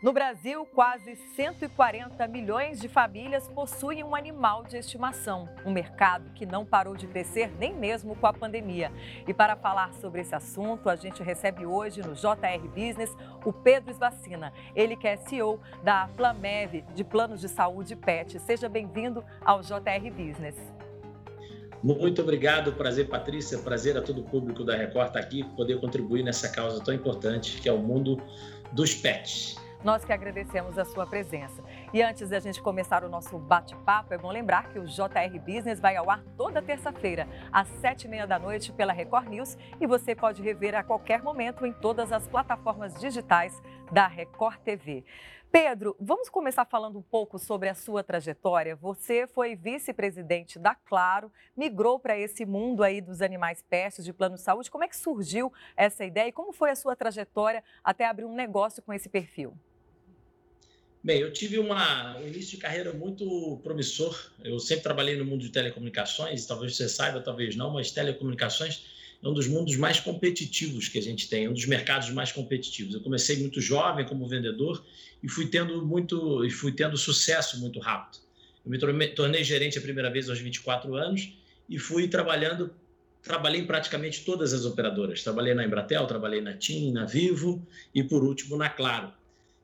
No Brasil, quase 140 milhões de famílias possuem um animal de estimação, um mercado que não parou de crescer nem mesmo com a pandemia. E para falar sobre esse assunto, a gente recebe hoje no JR Business o Pedro Esvacina, ele que é CEO da Plamev, de Planos de Saúde PET. Seja bem-vindo ao JR Business. Muito obrigado, prazer Patrícia, prazer a todo o público da Record estar aqui, poder contribuir nessa causa tão importante que é o mundo dos pets. Nós que agradecemos a sua presença. E antes da gente começar o nosso bate-papo, é bom lembrar que o JR Business vai ao ar toda terça-feira, às sete e meia da noite, pela Record News. E você pode rever a qualquer momento em todas as plataformas digitais da Record TV. Pedro, vamos começar falando um pouco sobre a sua trajetória. Você foi vice-presidente da Claro, migrou para esse mundo aí dos animais pestes de plano de saúde. Como é que surgiu essa ideia e como foi a sua trajetória até abrir um negócio com esse perfil? Bem, eu tive uma, um início de carreira muito promissor. Eu sempre trabalhei no mundo de telecomunicações, talvez você saiba, talvez não, mas telecomunicações é um dos mundos mais competitivos que a gente tem, um dos mercados mais competitivos. Eu comecei muito jovem como vendedor e fui tendo muito e fui tendo sucesso muito rápido. Eu me tornei gerente a primeira vez aos 24 anos e fui trabalhando trabalhei em praticamente todas as operadoras. Trabalhei na Embratel, trabalhei na TIM, na Vivo e por último na Claro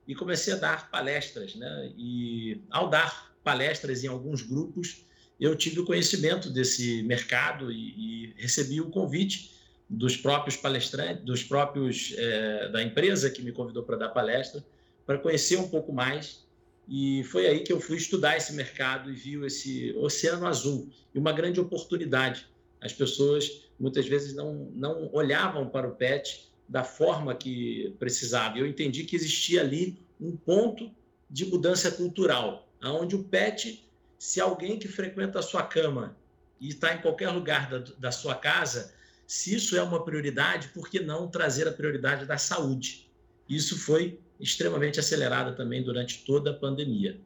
e comecei a dar palestras, né? E ao dar palestras em alguns grupos, eu tive o conhecimento desse mercado e, e recebi o convite dos próprios palestrantes, dos próprios é, da empresa que me convidou para dar palestra, para conhecer um pouco mais. E foi aí que eu fui estudar esse mercado e vi esse oceano azul e uma grande oportunidade. As pessoas muitas vezes não, não olhavam para o PET da forma que precisava. Eu entendi que existia ali um ponto de mudança cultural, onde o pet, se alguém que frequenta a sua cama e está em qualquer lugar da, da sua casa, se isso é uma prioridade, por que não trazer a prioridade da saúde? Isso foi extremamente acelerado também durante toda a pandemia.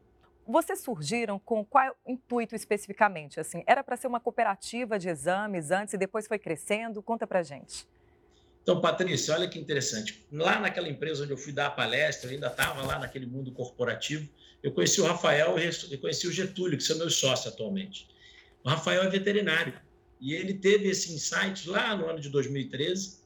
Vocês surgiram com qual intuito especificamente? Assim, era para ser uma cooperativa de exames antes e depois foi crescendo? Conta para gente. Então, Patrícia, olha que interessante. Lá naquela empresa onde eu fui dar a palestra, eu ainda estava lá naquele mundo corporativo, eu conheci o Rafael e conheci o Getúlio, que são meus sócios atualmente. O Rafael é veterinário e ele teve esse insight lá no ano de 2013,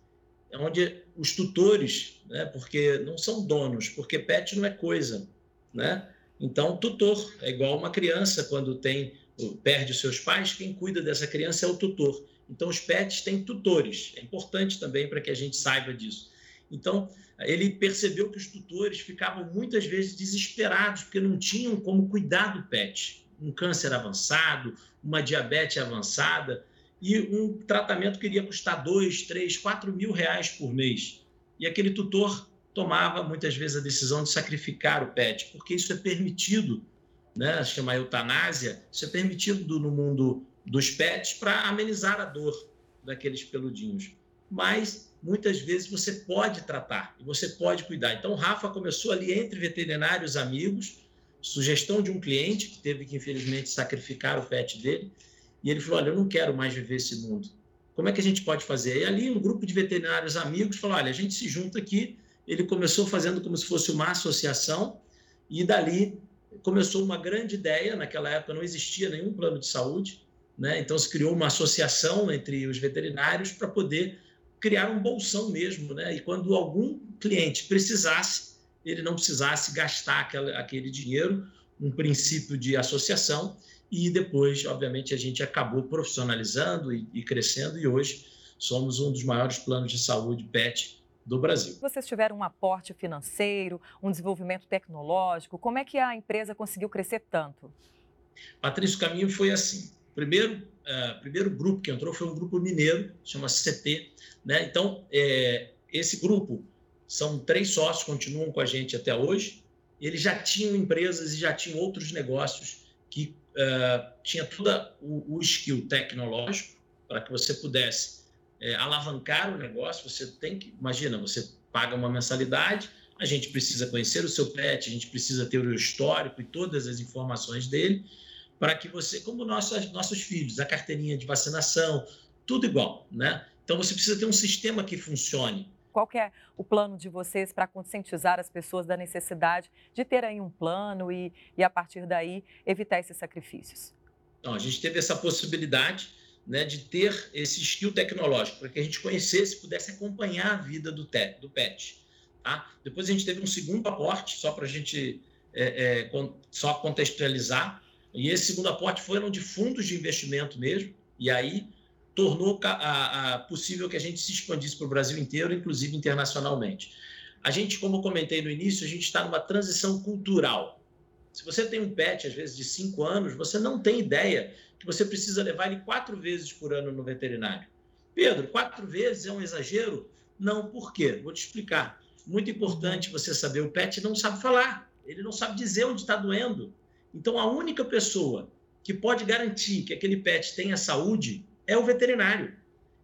onde os tutores, né, porque não são donos, porque pet não é coisa, né? Então, tutor é igual uma criança quando tem perde seus pais, quem cuida dessa criança é o tutor. Então, os pets têm tutores. É importante também para que a gente saiba disso. Então, ele percebeu que os tutores ficavam muitas vezes desesperados, porque não tinham como cuidar do pet. Um câncer avançado, uma diabetes avançada, e um tratamento que iria custar dois, três, quatro mil reais por mês. E aquele tutor tomava muitas vezes a decisão de sacrificar o pet, porque isso é permitido, né? chama eutanásia, isso é permitido no mundo dos pets para amenizar a dor daqueles peludinhos. Mas muitas vezes você pode tratar e você pode cuidar. Então, Rafa começou ali entre veterinários amigos, sugestão de um cliente que teve que, infelizmente, sacrificar o pet dele. E ele falou: Olha, eu não quero mais viver esse mundo. Como é que a gente pode fazer? E ali, um grupo de veterinários amigos falou: Olha, a gente se junta aqui. Ele começou fazendo como se fosse uma associação, e dali começou uma grande ideia. Naquela época não existia nenhum plano de saúde né? Então se criou uma associação entre os veterinários para poder criar um bolsão mesmo, né? E quando algum cliente precisasse, ele não precisasse gastar aquela, aquele dinheiro, um princípio de associação. E depois, obviamente, a gente acabou profissionalizando e, e crescendo e hoje somos um dos maiores planos de saúde PET do Brasil. Vocês tiveram um aporte financeiro, um desenvolvimento tecnológico. Como é que a empresa conseguiu crescer tanto? Patrícia, o caminho foi assim primeiro, uh, primeiro grupo que entrou foi um grupo mineiro, chama CT. Né? Então, é, esse grupo são três sócios, continuam com a gente até hoje. Eles já tinham empresas e já tinham outros negócios que uh, tinha todo o, o skill tecnológico para que você pudesse é, alavancar o negócio. Você tem que, imagina, você paga uma mensalidade, a gente precisa conhecer o seu pet, a gente precisa ter o histórico e todas as informações dele para que você, como nossos, nossos filhos, a carteirinha de vacinação, tudo igual, né? Então você precisa ter um sistema que funcione. Qual é o plano de vocês para conscientizar as pessoas da necessidade de ter aí um plano e, e a partir daí, evitar esses sacrifícios? Então, a gente teve essa possibilidade né, de ter esse skill tecnológico, para que a gente conhecesse, pudesse acompanhar a vida do, te, do pet. Tá? Depois a gente teve um segundo aporte, só para a gente é, é, só contextualizar, e esse segundo aporte foram de fundos de investimento mesmo, e aí tornou a, a possível que a gente se expandisse para o Brasil inteiro, inclusive internacionalmente. A gente, como eu comentei no início, a gente está numa transição cultural. Se você tem um pet, às vezes, de cinco anos, você não tem ideia que você precisa levar ele quatro vezes por ano no veterinário. Pedro, quatro vezes é um exagero? Não, por quê? Vou te explicar. Muito importante você saber, o pet não sabe falar, ele não sabe dizer onde está doendo. Então, a única pessoa que pode garantir que aquele pet tenha saúde é o veterinário.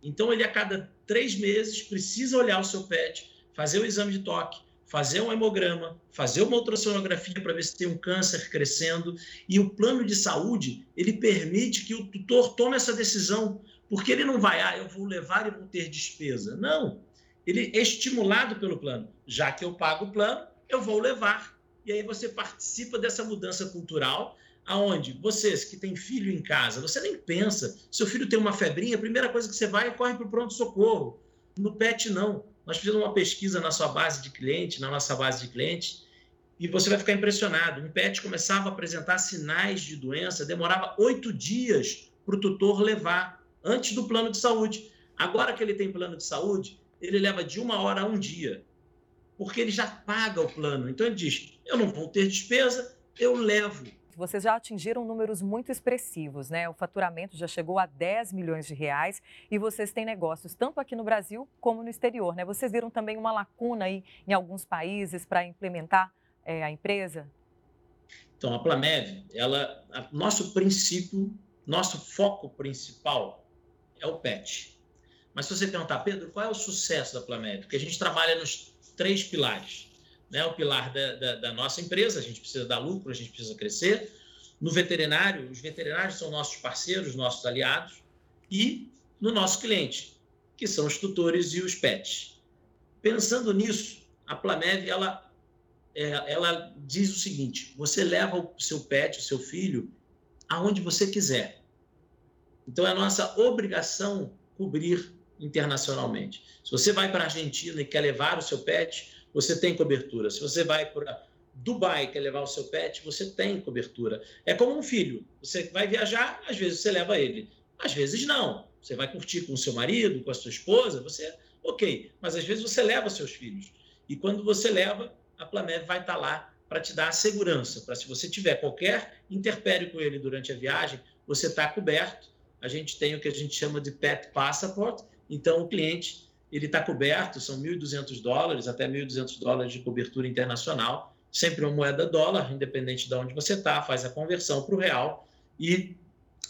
Então, ele a cada três meses precisa olhar o seu pet, fazer o exame de toque, fazer um hemograma, fazer uma ultrassonografia para ver se tem um câncer crescendo. E o plano de saúde, ele permite que o tutor tome essa decisão, porque ele não vai, ah, eu vou levar e vou ter despesa. Não. Ele é estimulado pelo plano. Já que eu pago o plano, eu vou levar. E aí você participa dessa mudança cultural aonde vocês que têm filho em casa, você nem pensa, seu filho tem uma febrinha, a primeira coisa que você vai é corre para o pronto-socorro. No PET, não. Nós fizemos uma pesquisa na sua base de cliente, na nossa base de cliente, e você vai ficar impressionado. Um PET começava a apresentar sinais de doença, demorava oito dias para o tutor levar, antes do plano de saúde. Agora que ele tem plano de saúde, ele leva de uma hora a um dia, porque ele já paga o plano. Então ele diz: eu não vou ter despesa, eu levo vocês já atingiram números muito expressivos, né? O faturamento já chegou a 10 milhões de reais e vocês têm negócios tanto aqui no Brasil como no exterior, né? Vocês viram também uma lacuna aí em alguns países para implementar é, a empresa? Então, a Plamev, ela, a, nosso princípio, nosso foco principal é o PET. Mas se você perguntar, Pedro, qual é o sucesso da Plamev? Porque a gente trabalha nos três pilares né, o pilar da, da, da, nossa empresa, a gente precisa dar lucro, a gente precisa crescer. No veterinário, os veterinários são nossos parceiros, nossos aliados, e no nosso cliente, que são os tutores e os pets. Pensando nisso, a Plamev, ela, é, ela diz o seguinte, você leva o seu pet, o seu filho, aonde você quiser. Então, é nossa obrigação cobrir internacionalmente. Se você vai para a Argentina e quer levar o seu pet, você tem cobertura. Se você vai para Dubai e quer levar o seu pet, você tem cobertura. É como um filho. Você vai viajar, às vezes você leva ele. Às vezes não. Você vai curtir com o seu marido, com a sua esposa, você, ok. Mas às vezes você leva seus filhos. E quando você leva, a Plamev vai estar lá para te dar a segurança, para se você tiver qualquer interpério com ele durante a viagem, você está coberto. A gente tem o que a gente chama de Pet Passport, então o cliente ele está coberto, são 1.200 dólares, até 1.200 dólares de cobertura internacional, sempre uma moeda dólar, independente de onde você está, faz a conversão para o real e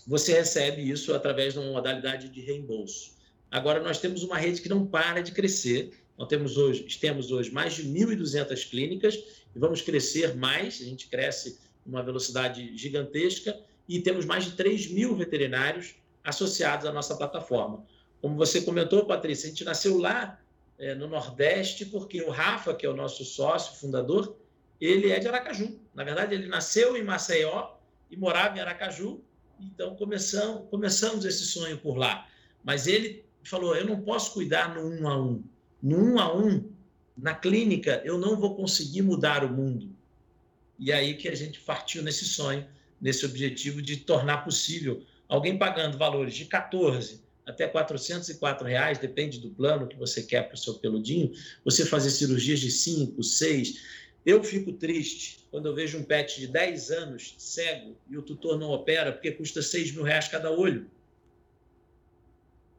você recebe isso através de uma modalidade de reembolso. Agora, nós temos uma rede que não para de crescer, nós temos hoje, temos hoje mais de 1.200 clínicas e vamos crescer mais, a gente cresce uma velocidade gigantesca e temos mais de 3 mil veterinários associados à nossa plataforma. Como você comentou, Patrícia, a gente nasceu lá é, no Nordeste, porque o Rafa, que é o nosso sócio, fundador, ele é de Aracaju. Na verdade, ele nasceu em Maceió e morava em Aracaju, então começamos, começamos esse sonho por lá. Mas ele falou: eu não posso cuidar no um a um. No um a um, na clínica, eu não vou conseguir mudar o mundo. E aí que a gente partiu nesse sonho, nesse objetivo de tornar possível alguém pagando valores de 14, até 404 reais, depende do plano que você quer para o seu peludinho, você fazer cirurgias de 5, 6. Eu fico triste quando eu vejo um pet de 10 anos cego e o tutor não opera porque custa 6 mil reais cada olho.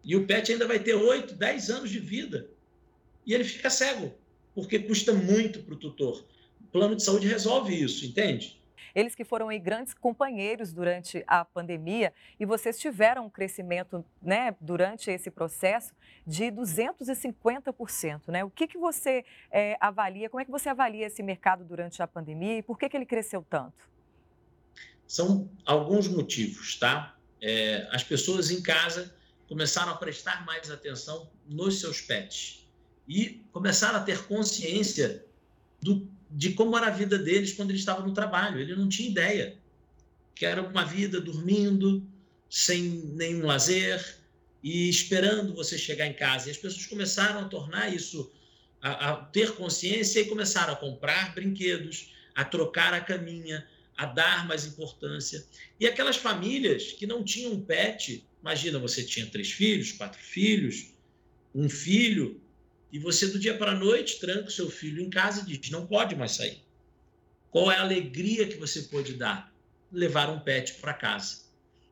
E o pet ainda vai ter 8, 10 anos de vida. E ele fica cego, porque custa muito para o tutor. O plano de saúde resolve isso, entende? Eles que foram grandes companheiros durante a pandemia e vocês tiveram um crescimento né, durante esse processo de 250%. Né? O que, que você é, avalia, como é que você avalia esse mercado durante a pandemia e por que, que ele cresceu tanto? São alguns motivos, tá? É, as pessoas em casa começaram a prestar mais atenção nos seus pets. e começaram a ter consciência do, de como era a vida deles quando eles estavam no trabalho. Ele não tinha ideia que era uma vida dormindo, sem nenhum lazer e esperando você chegar em casa. E as pessoas começaram a tornar isso, a, a ter consciência e começaram a comprar brinquedos, a trocar a caminha, a dar mais importância. E aquelas famílias que não tinham pet, imagina, você tinha três filhos, quatro filhos, um filho, e você do dia para a noite tranca o seu filho em casa e diz: não pode mais sair. Qual é a alegria que você pode dar? Levar um pet para casa.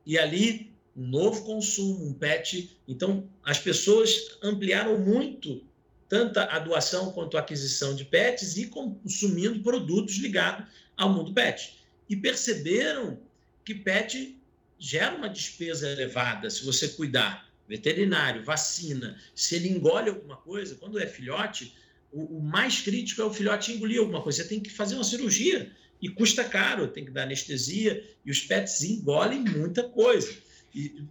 E ali, um novo consumo, um pet. Então, as pessoas ampliaram muito tanto a doação quanto a aquisição de pets e consumindo produtos ligados ao mundo pet e perceberam que PET gera uma despesa elevada se você cuidar. Veterinário, vacina, se ele engole alguma coisa, quando é filhote, o, o mais crítico é o filhote engolir alguma coisa. Você tem que fazer uma cirurgia e custa caro, tem que dar anestesia e os pets engolem muita coisa. E,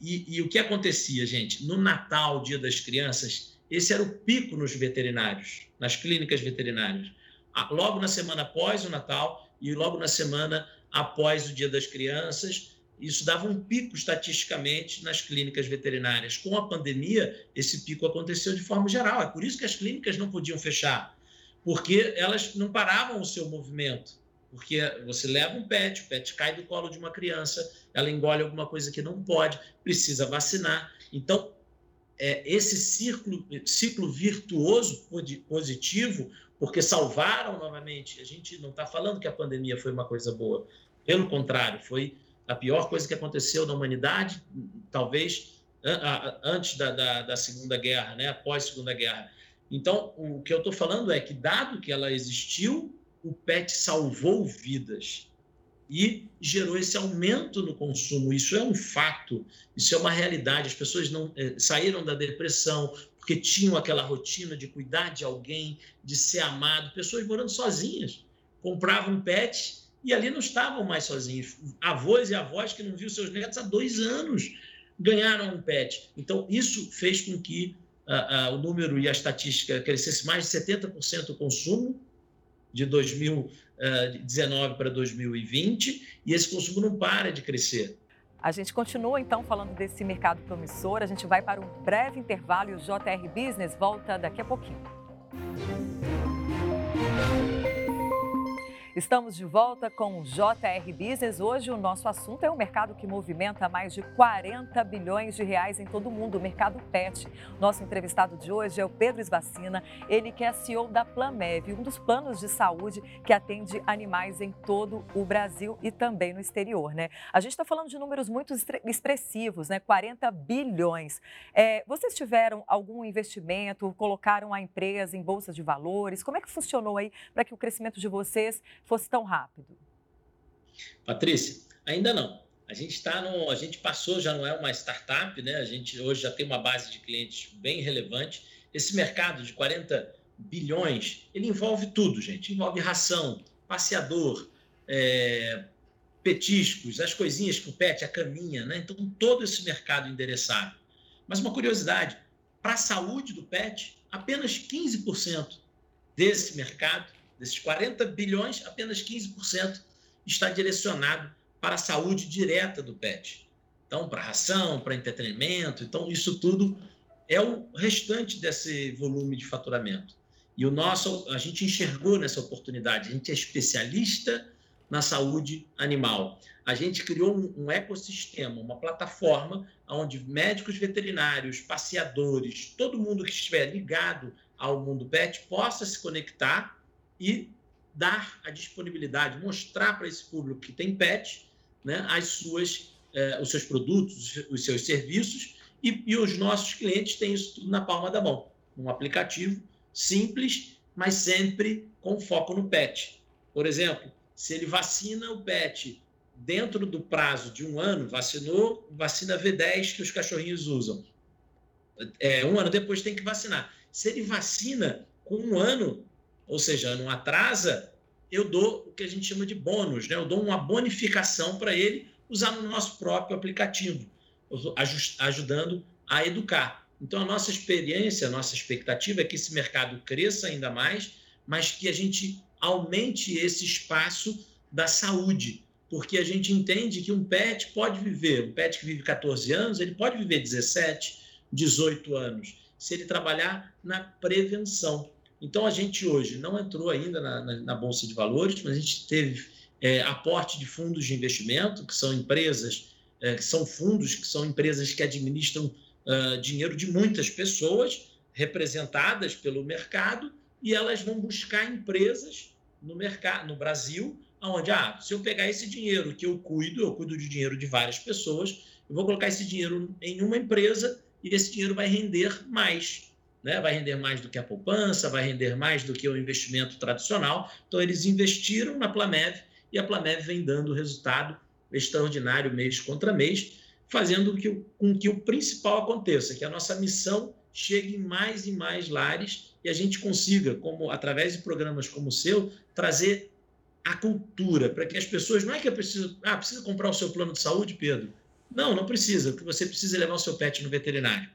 e, e, o que acontecia, gente? No Natal, Dia das Crianças, esse era o pico nos veterinários, nas clínicas veterinárias. Ah, logo na semana após o Natal, e logo na semana após o Dia das Crianças. Isso dava um pico estatisticamente nas clínicas veterinárias. Com a pandemia, esse pico aconteceu de forma geral. É por isso que as clínicas não podiam fechar, porque elas não paravam o seu movimento. Porque você leva um pet, o pet cai do colo de uma criança, ela engole alguma coisa que não pode, precisa vacinar. Então, é, esse ciclo, ciclo virtuoso positivo porque salvaram novamente. A gente não está falando que a pandemia foi uma coisa boa. Pelo contrário, foi a pior coisa que aconteceu na humanidade, talvez antes da, da, da Segunda Guerra, né? após a Segunda Guerra. Então, o que eu estou falando é que, dado que ela existiu, o PET salvou vidas e gerou esse aumento no consumo. Isso é um fato, isso é uma realidade. As pessoas não eh, saíram da depressão, porque tinham aquela rotina de cuidar de alguém, de ser amado, pessoas morando sozinhas, compravam pet e ali não estavam mais sozinhos. Avós e avós que não viam seus netos há dois anos ganharam um pet. Então, isso fez com que uh, uh, o número e a estatística crescesse mais de 70% o consumo de 2019 para 2020, e esse consumo não para de crescer. A gente continua então falando desse mercado promissor. A gente vai para um breve intervalo e o JR Business volta daqui a pouquinho. Estamos de volta com o JR Business. Hoje o nosso assunto é um mercado que movimenta mais de 40 bilhões de reais em todo o mundo, o mercado pet. Nosso entrevistado de hoje é o Pedro Esvacina, ele que é CEO da Plamev, um dos planos de saúde que atende animais em todo o Brasil e também no exterior, né? A gente está falando de números muito expressivos, né? 40 bilhões. É, vocês tiveram algum investimento, colocaram a empresa em bolsas de valores? Como é que funcionou aí para que o crescimento de vocês fosse tão rápido? Patrícia, ainda não. A gente está no, a gente passou, já não é uma startup, né? A gente hoje já tem uma base de clientes bem relevante. Esse mercado de 40 bilhões, ele envolve tudo, gente. Envolve ração, passeador, é, petiscos, as coisinhas com o pet, a caminha, né? Então, todo esse mercado endereçado. Mas uma curiosidade, para a saúde do pet, apenas 15% desse mercado Desses 40 bilhões, apenas 15% está direcionado para a saúde direta do pet. Então, para ração, para entretenimento. Então, isso tudo é o restante desse volume de faturamento. E o nosso, a gente enxergou nessa oportunidade. A gente é especialista na saúde animal. A gente criou um, um ecossistema, uma plataforma onde médicos veterinários, passeadores, todo mundo que estiver ligado ao mundo pet possa se conectar e dar a disponibilidade, mostrar para esse público que tem pet né, as suas, eh, os seus produtos, os seus serviços, e, e os nossos clientes têm isso tudo na palma da mão. Um aplicativo simples, mas sempre com foco no pet. Por exemplo, se ele vacina o pet dentro do prazo de um ano, vacinou, vacina V10 que os cachorrinhos usam. É, um ano depois tem que vacinar. Se ele vacina com um ano, ou seja, não atrasa, eu dou o que a gente chama de bônus, né? eu dou uma bonificação para ele usar no nosso próprio aplicativo, ajudando a educar. Então, a nossa experiência, a nossa expectativa é que esse mercado cresça ainda mais, mas que a gente aumente esse espaço da saúde, porque a gente entende que um pet pode viver, um pet que vive 14 anos, ele pode viver 17, 18 anos, se ele trabalhar na prevenção. Então, a gente hoje não entrou ainda na, na, na Bolsa de Valores, mas a gente teve é, aporte de fundos de investimento, que são empresas, é, que são fundos, que são empresas que administram uh, dinheiro de muitas pessoas, representadas pelo mercado, e elas vão buscar empresas no mercado, no Brasil, onde, ah, se eu pegar esse dinheiro que eu cuido, eu cuido de dinheiro de várias pessoas, eu vou colocar esse dinheiro em uma empresa e esse dinheiro vai render mais. Né? Vai render mais do que a poupança, vai render mais do que o investimento tradicional. Então, eles investiram na Plamev e a Plamev vem dando resultado extraordinário mês contra mês, fazendo que, com que o principal aconteça, que a nossa missão chegue em mais e mais lares e a gente consiga, como através de programas como o seu, trazer a cultura para que as pessoas não é que é preciso, ah, precisa comprar o seu plano de saúde, Pedro. Não, não precisa. O que você precisa é levar o seu pet no veterinário.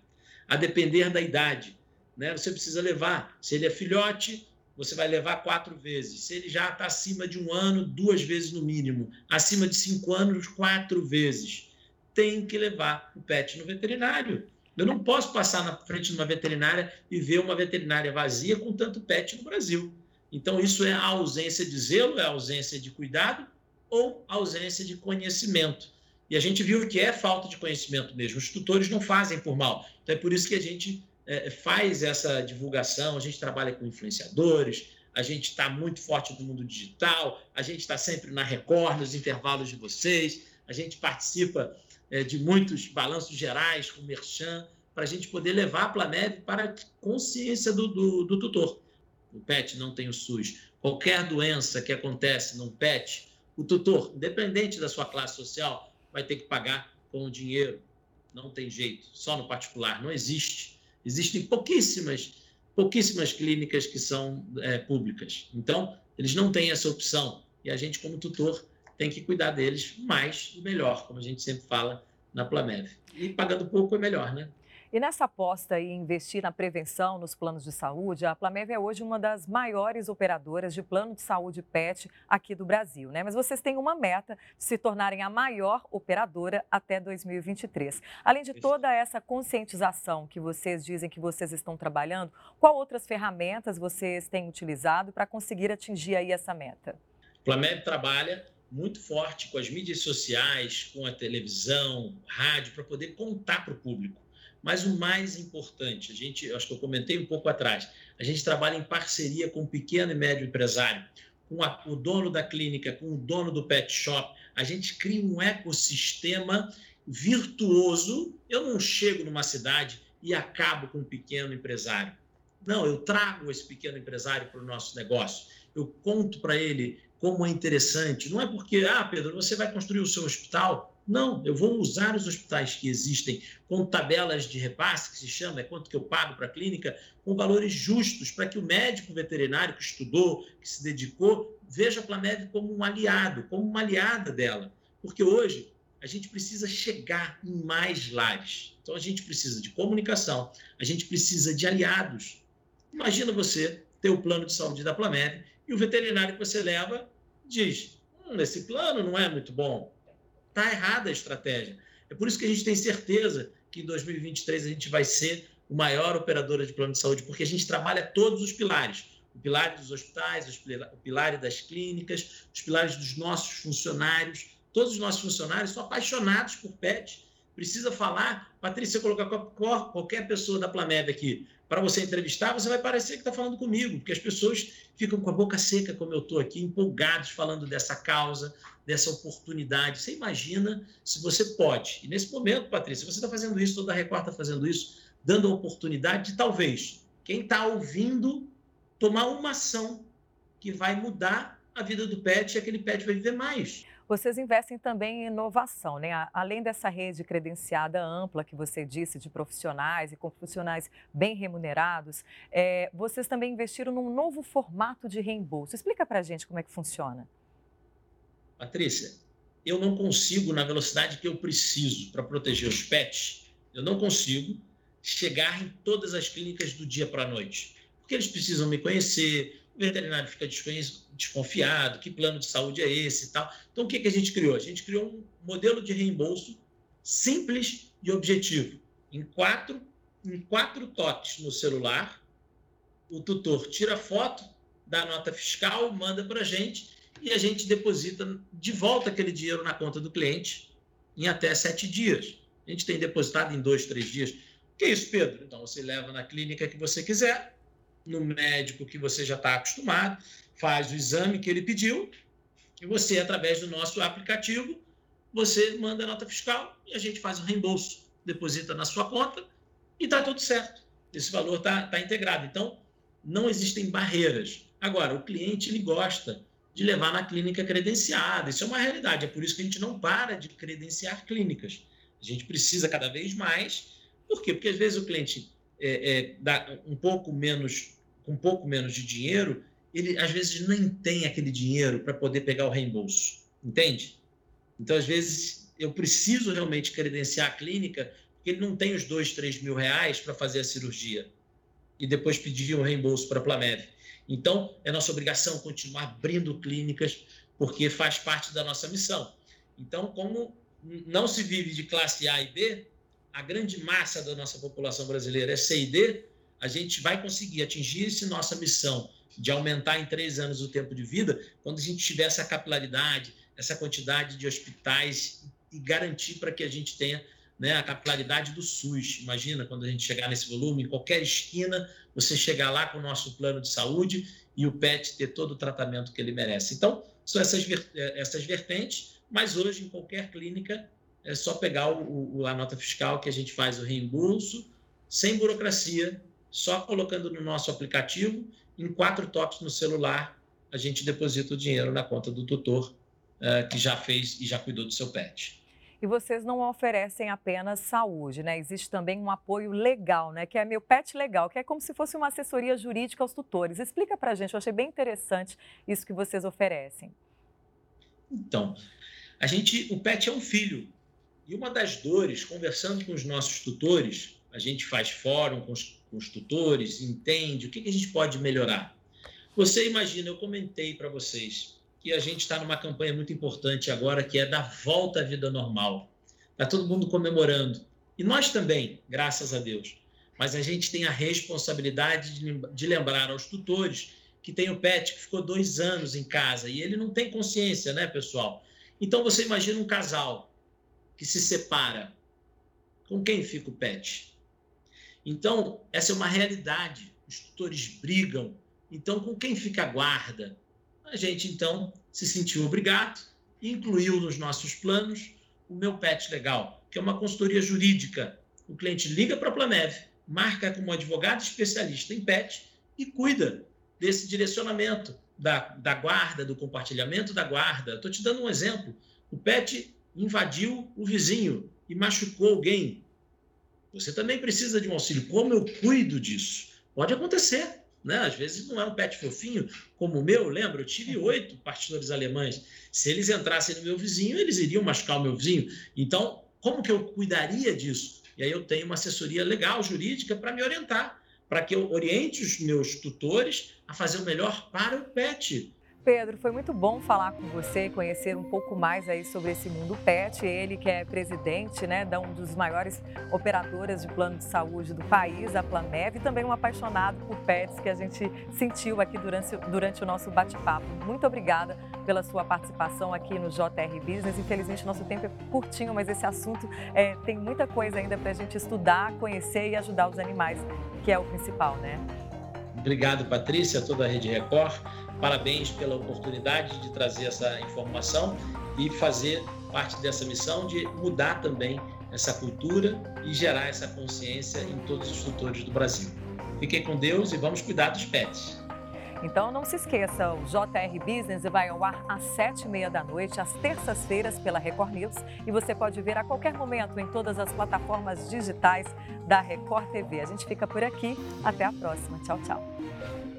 A depender da idade, né? Você precisa levar. Se ele é filhote, você vai levar quatro vezes. Se ele já está acima de um ano, duas vezes no mínimo. Acima de cinco anos, quatro vezes. Tem que levar o pet no veterinário. Eu não posso passar na frente de uma veterinária e ver uma veterinária vazia com tanto pet no Brasil. Então, isso é a ausência de zelo, é a ausência de cuidado ou ausência de conhecimento. E a gente viu que é falta de conhecimento mesmo. Os tutores não fazem por mal. Então, é por isso que a gente é, faz essa divulgação, a gente trabalha com influenciadores, a gente está muito forte no mundo digital, a gente está sempre na Record, nos intervalos de vocês, a gente participa é, de muitos balanços gerais com o Merchan, para a gente poder levar a Planeve para a consciência do, do, do tutor. O PET não tem o SUS. Qualquer doença que acontece num PET, o tutor, independente da sua classe social, vai ter que pagar com o dinheiro. Não tem jeito, só no particular, não existe. Existem pouquíssimas, pouquíssimas clínicas que são é, públicas. Então, eles não têm essa opção. E a gente, como tutor, tem que cuidar deles mais e melhor, como a gente sempre fala na Plamev. E pagando pouco é melhor, né? E nessa aposta em investir na prevenção nos planos de saúde, a Plamev é hoje uma das maiores operadoras de plano de saúde PET aqui do Brasil, né? Mas vocês têm uma meta de se tornarem a maior operadora até 2023. Além de toda essa conscientização que vocês dizem que vocês estão trabalhando, qual outras ferramentas vocês têm utilizado para conseguir atingir aí essa meta? Plamev trabalha muito forte com as mídias sociais, com a televisão, rádio, para poder contar para o público mas o mais importante, a gente, acho que eu comentei um pouco atrás, a gente trabalha em parceria com o pequeno e médio empresário, com a, o dono da clínica, com o dono do pet shop. A gente cria um ecossistema virtuoso. Eu não chego numa cidade e acabo com o pequeno empresário. Não, eu trago esse pequeno empresário para o nosso negócio. Eu conto para ele como é interessante. Não é porque, ah, Pedro, você vai construir o seu hospital. Não, eu vou usar os hospitais que existem com tabelas de repasse, que se chama, é quanto que eu pago para a clínica, com valores justos, para que o médico veterinário que estudou, que se dedicou, veja a Plamev como um aliado, como uma aliada dela. Porque hoje a gente precisa chegar em mais lares. Então a gente precisa de comunicação, a gente precisa de aliados. Imagina você ter o plano de saúde da Plamev e o veterinário que você leva diz: hum, esse plano não é muito bom Está errada a estratégia. É por isso que a gente tem certeza que em 2023 a gente vai ser o maior operadora de plano de saúde, porque a gente trabalha todos os pilares. O pilar dos hospitais, o pilar das clínicas, os pilares dos nossos funcionários. Todos os nossos funcionários são apaixonados por PET. Precisa falar, Patrícia, colocar qualquer pessoa da Plamed aqui para você entrevistar, você vai parecer que está falando comigo, porque as pessoas ficam com a boca seca, como eu estou aqui, empolgados falando dessa causa, dessa oportunidade. Você imagina se você pode. E nesse momento, Patrícia, você está fazendo isso, toda a Record está fazendo isso, dando a oportunidade de talvez quem está ouvindo tomar uma ação que vai mudar a vida do pet e aquele pet vai viver mais. Vocês investem também em inovação, né? Além dessa rede credenciada ampla que você disse, de profissionais e com profissionais bem remunerados, é, vocês também investiram num novo formato de reembolso. Explica para gente como é que funciona. Patrícia, eu não consigo, na velocidade que eu preciso para proteger os pets, eu não consigo chegar em todas as clínicas do dia para a noite. Porque eles precisam me conhecer, o veterinário fica desconfiado, que plano de saúde é esse e tal. Então, o que, que a gente criou? A gente criou um modelo de reembolso simples e objetivo. Em quatro, em quatro toques no celular, o tutor tira foto da nota fiscal, manda para a gente e a gente deposita de volta aquele dinheiro na conta do cliente em até sete dias. A gente tem depositado em dois, três dias. Que isso, Pedro? Então, você leva na clínica que você quiser, no médico que você já está acostumado, faz o exame que ele pediu, e você, através do nosso aplicativo, você manda a nota fiscal e a gente faz o reembolso, deposita na sua conta e está tudo certo. Esse valor está tá integrado. Então, não existem barreiras. Agora, o cliente ele gosta de levar na clínica credenciada. Isso é uma realidade. É por isso que a gente não para de credenciar clínicas. A gente precisa cada vez mais. Por quê? Porque às vezes o cliente é, é, dá um pouco menos, com um pouco menos de dinheiro, ele às vezes nem tem aquele dinheiro para poder pegar o reembolso. Entende? Então, às vezes, eu preciso realmente credenciar a clínica, porque ele não tem os dois, três mil reais para fazer a cirurgia e depois pedir um reembolso para a Plamed. Então, é nossa obrigação continuar abrindo clínicas, porque faz parte da nossa missão. Então, como não se vive de classe A e B, a grande massa da nossa população brasileira é C e D, a gente vai conseguir atingir essa nossa missão de aumentar em três anos o tempo de vida, quando a gente tiver essa capilaridade, essa quantidade de hospitais e garantir para que a gente tenha né, a capilaridade do SUS. Imagina quando a gente chegar nesse volume, em qualquer esquina, você chegar lá com o nosso plano de saúde e o PET ter todo o tratamento que ele merece. Então, são essas, eh, essas vertentes, mas hoje, em qualquer clínica, é só pegar o, o, a nota fiscal que a gente faz o reembolso, sem burocracia, só colocando no nosso aplicativo, em quatro toques no celular, a gente deposita o dinheiro na conta do tutor uh, que já fez e já cuidou do seu pet. E vocês não oferecem apenas saúde, né? Existe também um apoio legal, né? Que é meu pet legal, que é como se fosse uma assessoria jurídica aos tutores. Explica pra gente, eu achei bem interessante isso que vocês oferecem. Então, a gente, o pet é um filho. E uma das dores, conversando com os nossos tutores, a gente faz fórum com os, com os tutores, entende o que, que a gente pode melhorar. Você imagina, eu comentei para vocês, que a gente está numa campanha muito importante agora, que é da volta à vida normal. Está todo mundo comemorando. E nós também, graças a Deus. Mas a gente tem a responsabilidade de lembrar aos tutores que tem o pet que ficou dois anos em casa e ele não tem consciência, né, pessoal? Então você imagina um casal que se separa. Com quem fica o pet? Então, essa é uma realidade. Os tutores brigam. Então, com quem fica a guarda? A gente então se sentiu obrigado incluiu nos nossos planos o meu pet legal, que é uma consultoria jurídica. O cliente liga para a Planev, marca como advogado especialista em pet e cuida desse direcionamento da, da guarda, do compartilhamento da guarda. Estou te dando um exemplo. O pet invadiu o vizinho e machucou alguém. Você também precisa de um auxílio. Como eu cuido disso? Pode acontecer. Né? Às vezes não é um pet fofinho como o meu, lembra? Eu tive oito pastores alemães. Se eles entrassem no meu vizinho, eles iriam machucar o meu vizinho. Então, como que eu cuidaria disso? E aí eu tenho uma assessoria legal, jurídica, para me orientar, para que eu oriente os meus tutores a fazer o melhor para o pet. Pedro, foi muito bom falar com você, conhecer um pouco mais aí sobre esse mundo pet. Ele que é presidente, né, da um dos maiores operadoras de plano de saúde do país, a Planev, e também um apaixonado por pets que a gente sentiu aqui durante, durante o nosso bate-papo. Muito obrigada pela sua participação aqui no JR Business. Infelizmente, nosso tempo é curtinho, mas esse assunto é, tem muita coisa ainda para a gente estudar, conhecer e ajudar os animais, que é o principal, né? Obrigado, Patrícia, toda a Rede Record. Parabéns pela oportunidade de trazer essa informação e fazer parte dessa missão de mudar também essa cultura e gerar essa consciência em todos os tutores do Brasil. Fiquem com Deus e vamos cuidar dos pets. Então não se esqueça, o JR Business vai ao ar às sete e meia da noite, às terças-feiras, pela Record News. E você pode ver a qualquer momento em todas as plataformas digitais da Record TV. A gente fica por aqui. Até a próxima. Tchau, tchau.